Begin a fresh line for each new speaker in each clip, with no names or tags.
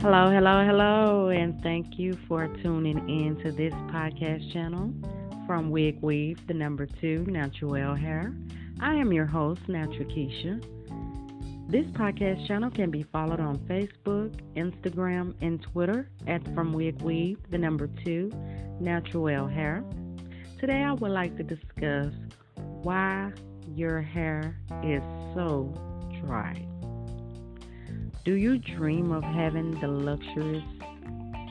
Hello, hello, hello, and thank you for tuning in to this podcast channel from Wig Weave, the number two, Natural Hair. I am your host, Natural Keisha. This podcast channel can be followed on Facebook, Instagram, and Twitter at From Wig Weave, the number two, Natural Hair. Today I would like to discuss why your hair is so dry. Do you dream of having the luxurious,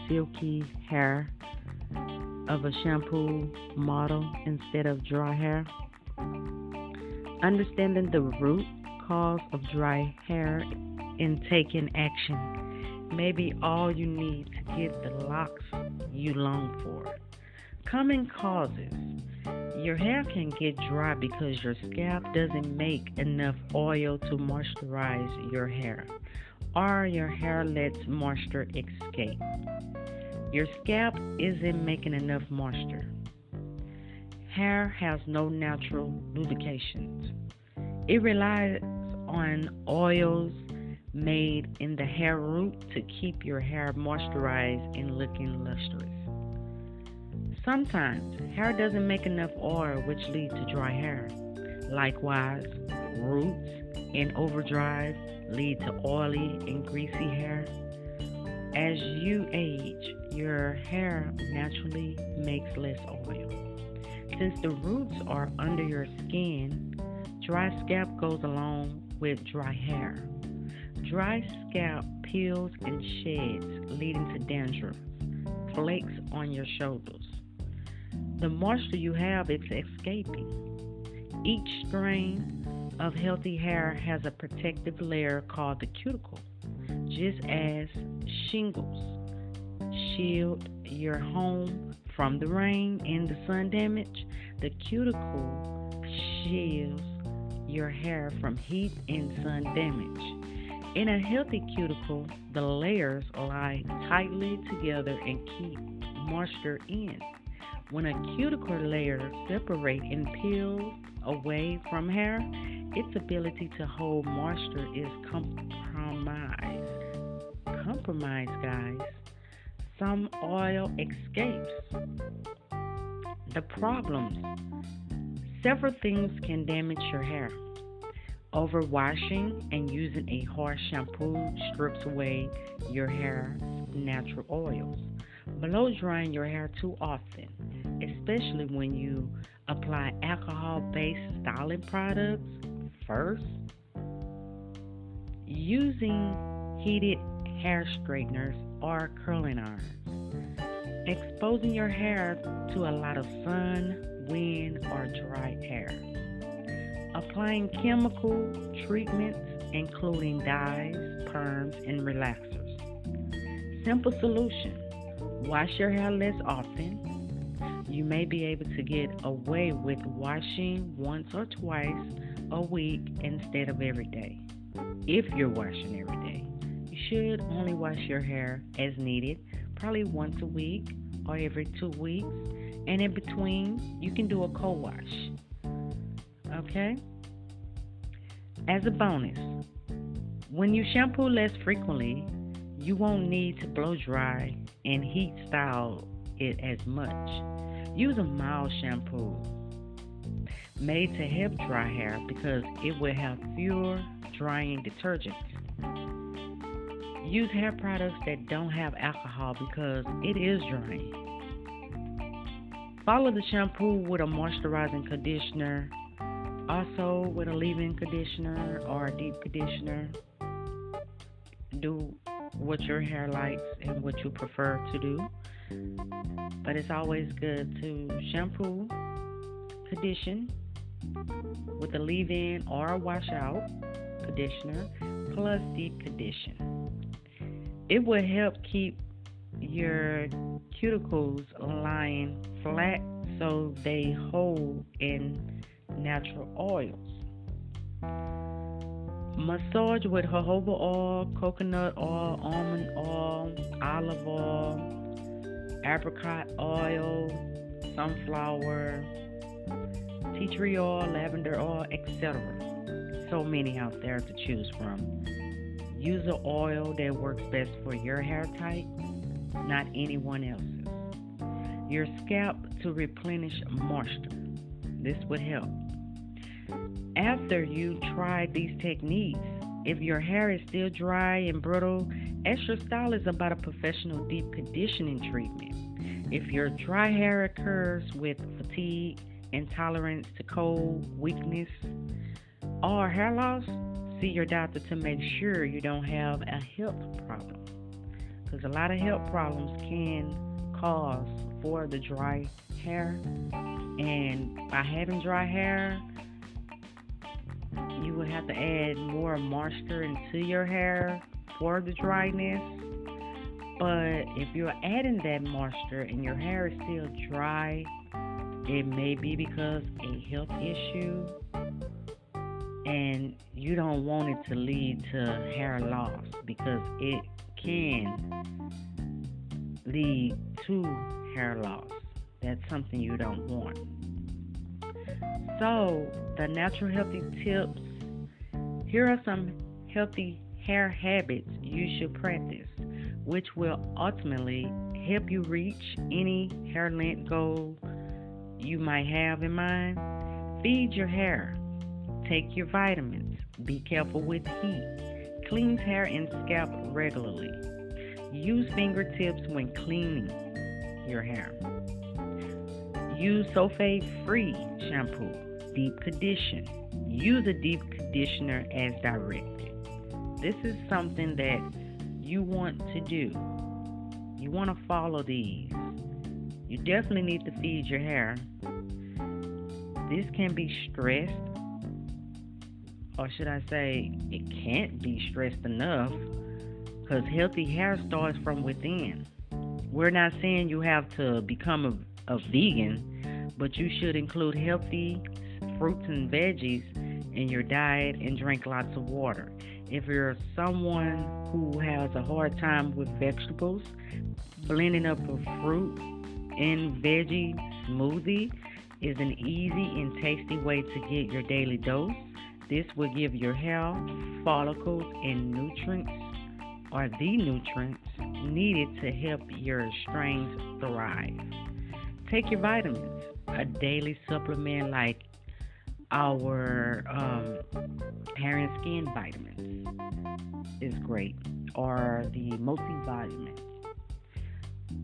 silky hair of a shampoo model instead of dry hair? Understanding the root cause of dry hair and taking action may be all you need to get the locks you long for. Common causes your hair can get dry because your scalp doesn't make enough oil to moisturize your hair or your hair lets moisture escape. Your scalp isn't making enough moisture. Hair has no natural lubrications. It relies on oils made in the hair root to keep your hair moisturized and looking lustrous. Sometimes hair doesn't make enough oil, which leads to dry hair. Likewise, roots and overdrive lead to oily and greasy hair. As you age, your hair naturally makes less oil. Since the roots are under your skin, dry scalp goes along with dry hair. Dry scalp peels and sheds, leading to dandruff, flakes on your shoulders. The moisture you have is escaping. Each strain of healthy hair has a protective layer called the cuticle, just as shingles shield your home from the rain and the sun damage. The cuticle shields your hair from heat and sun damage. In a healthy cuticle, the layers lie tightly together and keep moisture in. When a cuticle layer separates and peels away from hair, its ability to hold moisture is compromised. Compromised, guys. Some oil escapes. The problems several things can damage your hair. Overwashing and using a harsh shampoo strips away your hair's natural oils. Blow drying your hair too often, especially when you apply alcohol based styling products first. Using heated hair straighteners or curling irons. Exposing your hair to a lot of sun, wind, or dry air. Applying chemical treatments, including dyes, perms, and relaxers. Simple solution wash your hair less often. You may be able to get away with washing once or twice a week instead of every day. If you're washing every day, you should only wash your hair as needed, probably once a week or every two weeks. And in between, you can do a co wash. Okay? As a bonus, when you shampoo less frequently, you won't need to blow dry and heat style it as much. Use a mild shampoo made to help dry hair because it will have fewer drying detergents. Use hair products that don't have alcohol because it is drying. Follow the shampoo with a moisturizing conditioner, also with a leave-in conditioner or a deep conditioner. Do what your hair likes and what you prefer to do. But it's always good to shampoo, condition with a leave in or a wash out conditioner plus deep condition. It will help keep your cuticles lying flat so they hold in natural oils. Massage with jojoba oil, coconut oil, almond oil, olive oil, apricot oil, sunflower, tea tree oil, lavender oil, etc. So many out there to choose from. Use an oil that works best for your hair type, not anyone else's. Your scalp to replenish moisture. This would help. After you try these techniques, if your hair is still dry and brittle, ask your is about a professional deep conditioning treatment. If your dry hair occurs with fatigue, intolerance to cold, weakness, or hair loss, see your doctor to make sure you don't have a health problem. Because a lot of health problems can cause for the dry hair. And by having dry hair, you would have to add more moisture into your hair for the dryness. But if you're adding that moisture and your hair is still dry, it may be because a health issue and you don't want it to lead to hair loss because it can lead to hair loss. That's something you don't want. So, the natural healthy tips here are some healthy hair habits you should practice, which will ultimately help you reach any hair length goal you might have in mind. Feed your hair. Take your vitamins. Be careful with heat. Cleanse hair and scalp regularly. Use fingertips when cleaning your hair. Use sulfate free shampoo. Deep condition. Use a deep conditioner as directed. This is something that you want to do. You want to follow these. You definitely need to feed your hair. This can be stressed or should I say, it can't be stressed enough because healthy hair starts from within. We're not saying you have to become a, a vegan, but you should include healthy fruits and veggies in your diet and drink lots of water. If you're someone who has a hard time with vegetables, blending up a fruit and veggie smoothie is an easy and tasty way to get your daily dose this will give your hair follicles and nutrients or the nutrients needed to help your strands thrive. Take your vitamins. A daily supplement like our um, hair and skin vitamins is great, or the multivitamins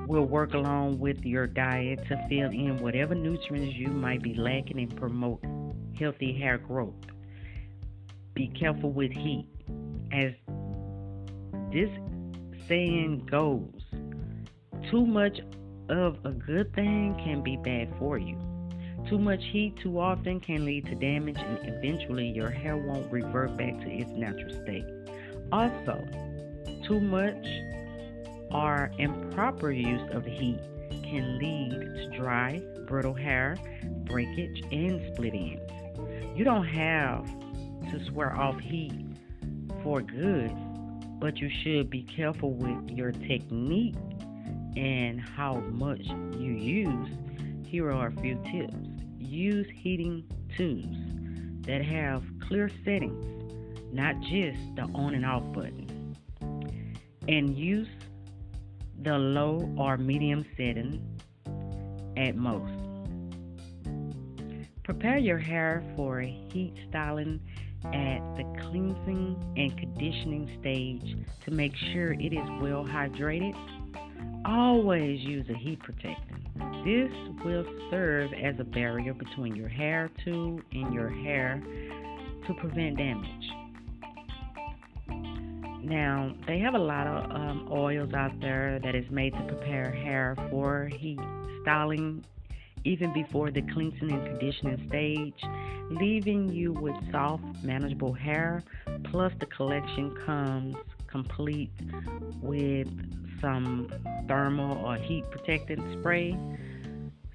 will work along with your diet to fill in whatever nutrients you might be lacking and promote healthy hair growth be careful with heat. As this saying goes, too much of a good thing can be bad for you. Too much heat too often can lead to damage, and eventually your hair won't revert back to its natural state. Also, too much or improper use of heat can lead to dry, brittle hair, breakage, and split ends. You don't have to swear off heat for good, but you should be careful with your technique and how much you use. Here are a few tips. Use heating tubes that have clear settings, not just the on and off button. And use the low or medium setting at most. Prepare your hair for heat styling at the cleansing and conditioning stage to make sure it is well hydrated. Always use a heat protectant. This will serve as a barrier between your hair tool and your hair to prevent damage. Now, they have a lot of um, oils out there that is made to prepare hair for heat styling even before the cleansing and conditioning stage leaving you with soft, manageable hair. Plus, the collection comes complete with some thermal or heat protectant spray.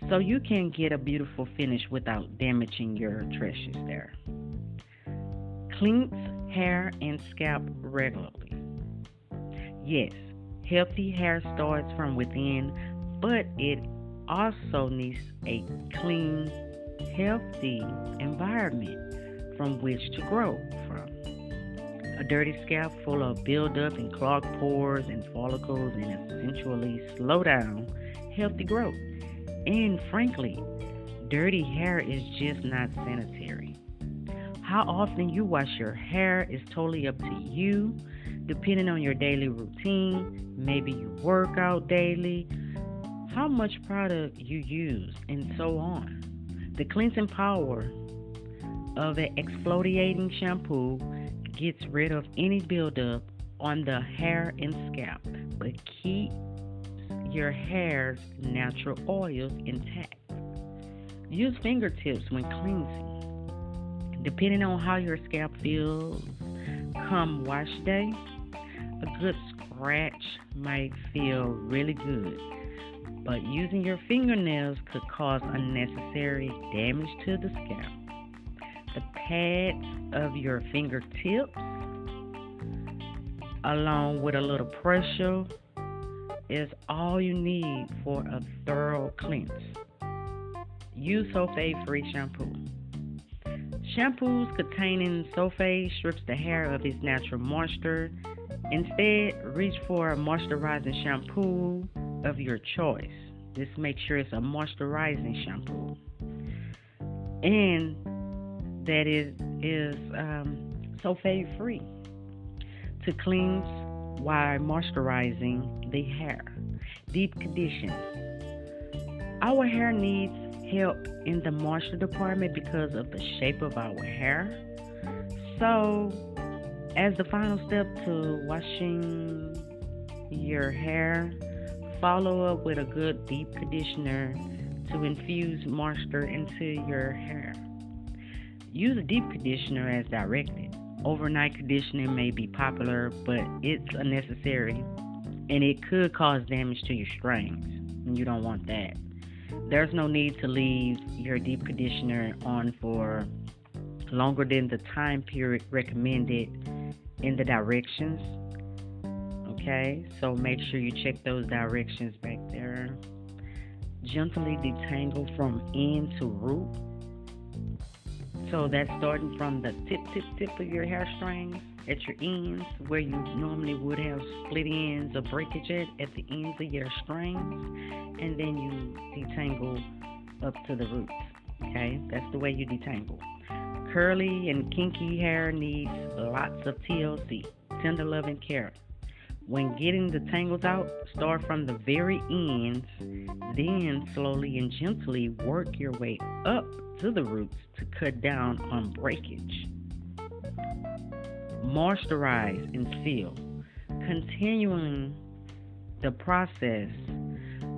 So you can get a beautiful finish without damaging your tresses there. Cleanse hair and scalp regularly. Yes, healthy hair starts from within, but it also needs a clean healthy environment from which to grow from. A dirty scalp full of buildup and clogged pores and follicles and essentially slow down healthy growth. And frankly, dirty hair is just not sanitary. How often you wash your hair is totally up to you, depending on your daily routine. Maybe you work out daily, how much product you use, and so on. The cleansing power of an exfoliating shampoo gets rid of any buildup on the hair and scalp, but keeps your hair's natural oils intact. Use fingertips when cleansing. Depending on how your scalp feels come wash day, a good scratch might feel really good, but using your fingernails could cause unnecessary damage to the scalp the pads of your fingertips along with a little pressure is all you need for a thorough cleanse. Use sulfate free shampoo. Shampoos containing sulfate strips the hair of its natural moisture. Instead, reach for a moisturizing shampoo of your choice. Just make sure it's a moisturizing shampoo. And that it is um, sulfate free to cleanse while moisturizing the hair. Deep condition. Our hair needs help in the moisture department because of the shape of our hair. So, as the final step to washing your hair, follow up with a good deep conditioner to infuse moisture into your hair. Use a deep conditioner as directed. Overnight conditioning may be popular, but it's unnecessary and it could cause damage to your strands, and you don't want that. There's no need to leave your deep conditioner on for longer than the time period recommended in the directions. Okay, so make sure you check those directions back there. Gently detangle from end to root so that's starting from the tip, tip, tip of your hair strings at your ends, where you normally would have split ends or breakage at, at the ends of your strings, and then you detangle up to the roots. Okay, that's the way you detangle. Curly and kinky hair needs lots of TLC, tender loving care. When getting the tangles out, start from the very ends, then slowly and gently work your way up to the roots to cut down on breakage. Moisturize and seal. Continuing the process,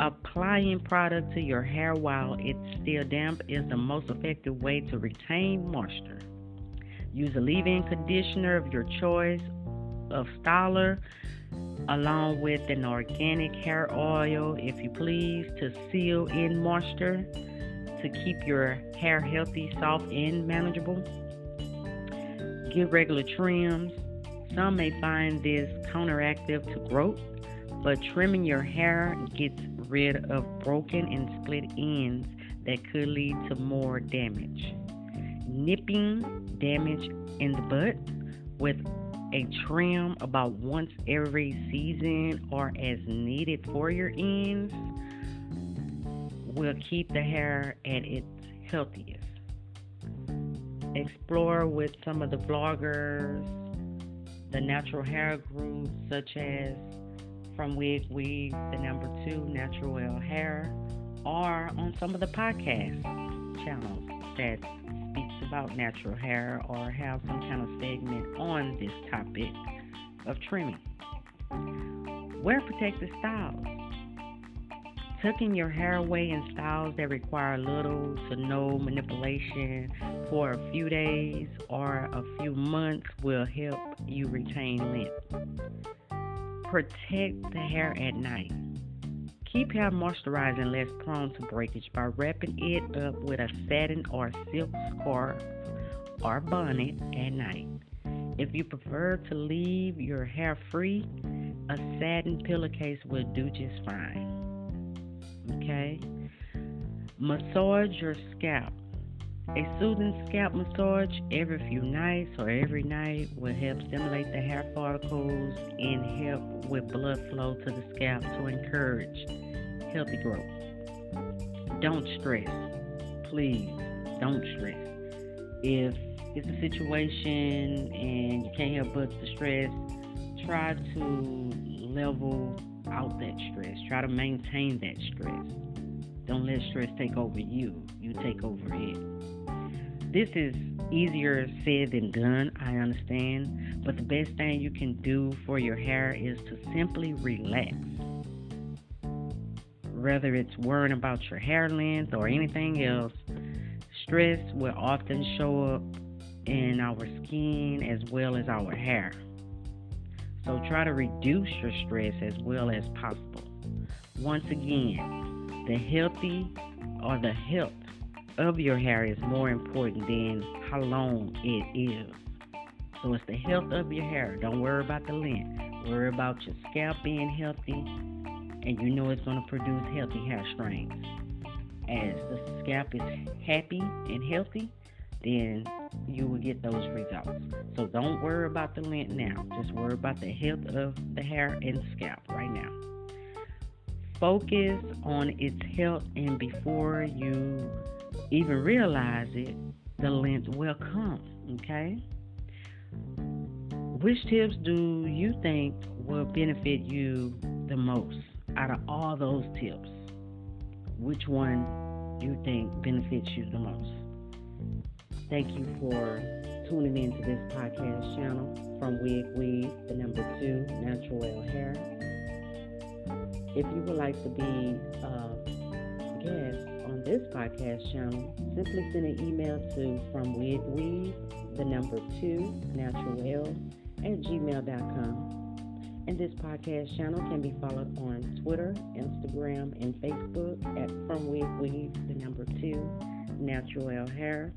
applying product to your hair while it's still damp is the most effective way to retain moisture. Use a leave in conditioner of your choice of styler along with an organic hair oil, if you please, to seal in moisture to keep your hair healthy, soft, and manageable. Give regular trims. Some may find this counteractive to growth, but trimming your hair gets rid of broken and split ends that could lead to more damage. Nipping damage in the butt with a trim about once every season or as needed for your ends will keep the hair at its healthiest. Explore with some of the vloggers, the natural hair groups such as From Wig Weave, the number two Natural Hair, or on some of the podcast channels that speaks about natural hair or have some kind of segment on this topic of trimming. Wear protective styles. Tucking your hair away in styles that require little to no manipulation for a few days or a few months will help you retain length. Protect the hair at night. Keep hair moisturized and less prone to breakage by wrapping it up with a satin or silk scarf or bonnet at night. If you prefer to leave your hair free, a satin pillowcase will do just fine. Okay? Massage your scalp. A soothing scalp massage every few nights or every night will help stimulate the hair follicles and help with blood flow to the scalp to encourage healthy growth. Don't stress. Please, don't stress. If it's a situation and you can't help but to stress, try to level out that stress. Try to maintain that stress. Don't let stress take over you. You take over it. This is easier said than done, I understand, but the best thing you can do for your hair is to simply relax. Whether it's worrying about your hair length or anything else, stress will often show up in our skin as well as our hair. So try to reduce your stress as well as possible. Once again, the healthy or the health of your hair is more important than how long it is. So it's the health of your hair. Don't worry about the length. Worry about your scalp being healthy, and you know it's going to produce healthy hair strands. As the scalp is happy and healthy, then you will get those results. So don't worry about the length now. Just worry about the health of the hair and scalp right now. Focus on its health, and before you even realize it, the length will come. Okay? Which tips do you think will benefit you the most out of all those tips? Which one do you think benefits you the most? Thank you for tuning in to this podcast channel from Wig Weave, the number two, Natural Hair. If you would like to be a guest on this podcast channel, simply send an email to from Wig Weave, the number two, Natural Well, at gmail.com. And this podcast channel can be followed on Twitter, Instagram, and Facebook at From Wig Weave, the number two, Natural Well Hair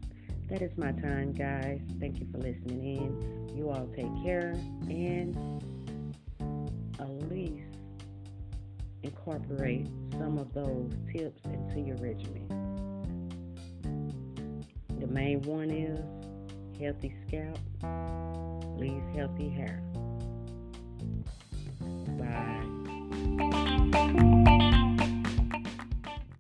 that is my time, guys. Thank you for listening in. You all take care and least incorporate some of those tips into your regimen. The main one is healthy scalp leaves healthy hair. Bye.